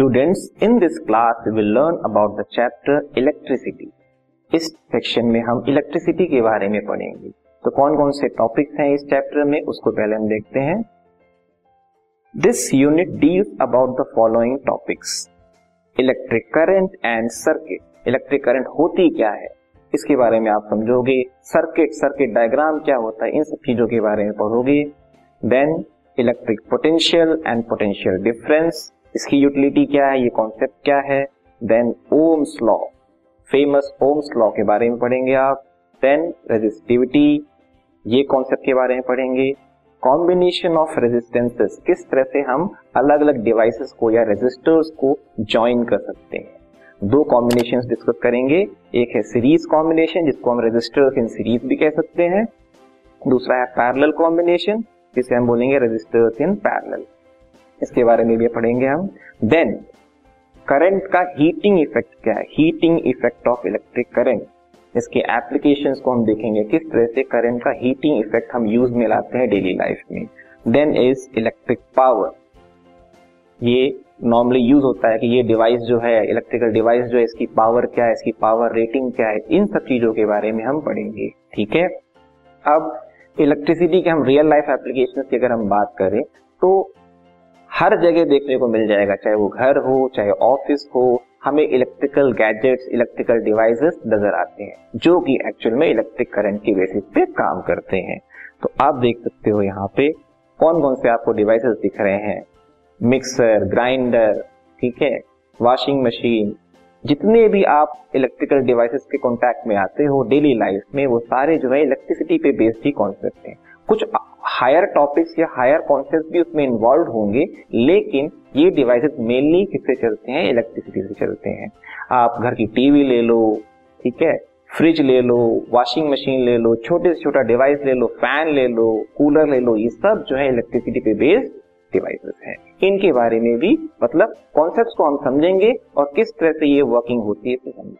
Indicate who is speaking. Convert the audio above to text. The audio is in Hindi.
Speaker 1: Students, in this class will learn about the chapter electricity इस सेक्शन में हम इलेक्ट्रिसिटी के बारे में पढ़ेंगे। तो कौन कौन से टॉपिक्स हैं इस चैप्टर में उसको पहले हम देखते हैं। This unit deals about the following topics electric current and circuit electric current होती क्या है? इसके बारे में आप समझोगे। सर्किट सर्किट डायग्राम क्या होता है? इन सब चीज़ों के बारे में पढ़ोगे। Then electric potential and potential difference इसकी यूटिलिटी क्या है? ये कॉन्सेप्ट क्या है? Then Ohm's law famous Ohm's law के बारे में पढ़ेंगे आप. देन रेजिस्टिविटी ये कॉन्सेप्ट के बारे में पढ़ेंगे. कॉम्बिनेशन ऑफ़ रेजिस्टेंसेस किस तरह से हम अलग अलग डिवाइसेस को या रेजिस्टर्स को ज्वाइन कर सकते हैं? दो कॉम्बिनेशन डिस्कस करेंगे. एक है सीरीज़ कॉम्बिनेशन जिसको हम रेजिस्टर्स इन सीरीज़ भी कह सकते हैं. दूसरा है पैरेलल कॉम्बिनेशन जिसे हम बोलेंगे रेजिस्टर्स इन पैरेलल इसके बारे में भी पढ़ेंगे हम। देन करंट का हीटिंग इफ़ेक्ट क्या है? Heating effect of electric current इसके एप्लीकेशन को हम देखेंगे। किस तरह से करंट का हीटिंग इफ़ेक्ट हम यूज़ में लाते हैं डेली लाइफ में? देन इज़ इलेक्ट्रिक पावर ये नॉर्मली यूज़ होता है कि ये डिवाइस जो है इलेक्ट्रिकल डिवाइस जो है, इसकी पावर क्या है, इसकी पावर रेटिंग क्या है, इन सब चीज़ों के बारे में हम पढ़ेंगे। ठीक है? अब इलेक्ट्रिसिटी के हम रियल लाइफ एप्लीकेशन की अगर हम बात करें तो हर जगह देखने को मिल जाएगा, चाहे वो घर हो, चाहे ऑफ़िस हो, हमें इलेक्ट्रिकल गैजेट्स इलेक्ट्रिकल डिवाइसेस नज़र आते हैं, जो कि एक्चुअल में इलेक्ट्रिक करंट की बेसिस पे काम करते हैं। तो आप देख सकते हो यहाँ पे कौन कौन से आपको डिवाइसेस दिख रहे हैं। मिक्सर ग्राइंडर ठीक है? वॉशिंग मशीन जितने भी आप इलेक्ट्रिकल डिवाइसेस के कॉन्टैक्ट में आते हो डेली लाइफ में वो सारे जो है इलेक्ट्रिसिटी पे बेस्ड ही कॉन्सेप्ट हैं। कुछ हायर टॉपिक्स या हायर कॉन्सेप्ट भी उसमें इन्वॉल्व होंगे, लेकिन ये डिवाइसेस मेनली किससे चलते हैं? इलेक्ट्रिसिटी से चलते हैं। आप घर की टीवी ले लो, ठीक है? फ्रिज ले लो वॉशिंग मशीन ले लो, छोटे से छोटा डिवाइस ले लो फ़ैन ले लो कूलर ले लो, ये सब जो है इलेक्ट्रिसिटी पे बेस्ड डिवाइसेस है। इनके बारे में भी मतलब कॉन्सेप्ट को हम समझेंगे और किस तरह से ये वर्किंग होती है समझेंगे।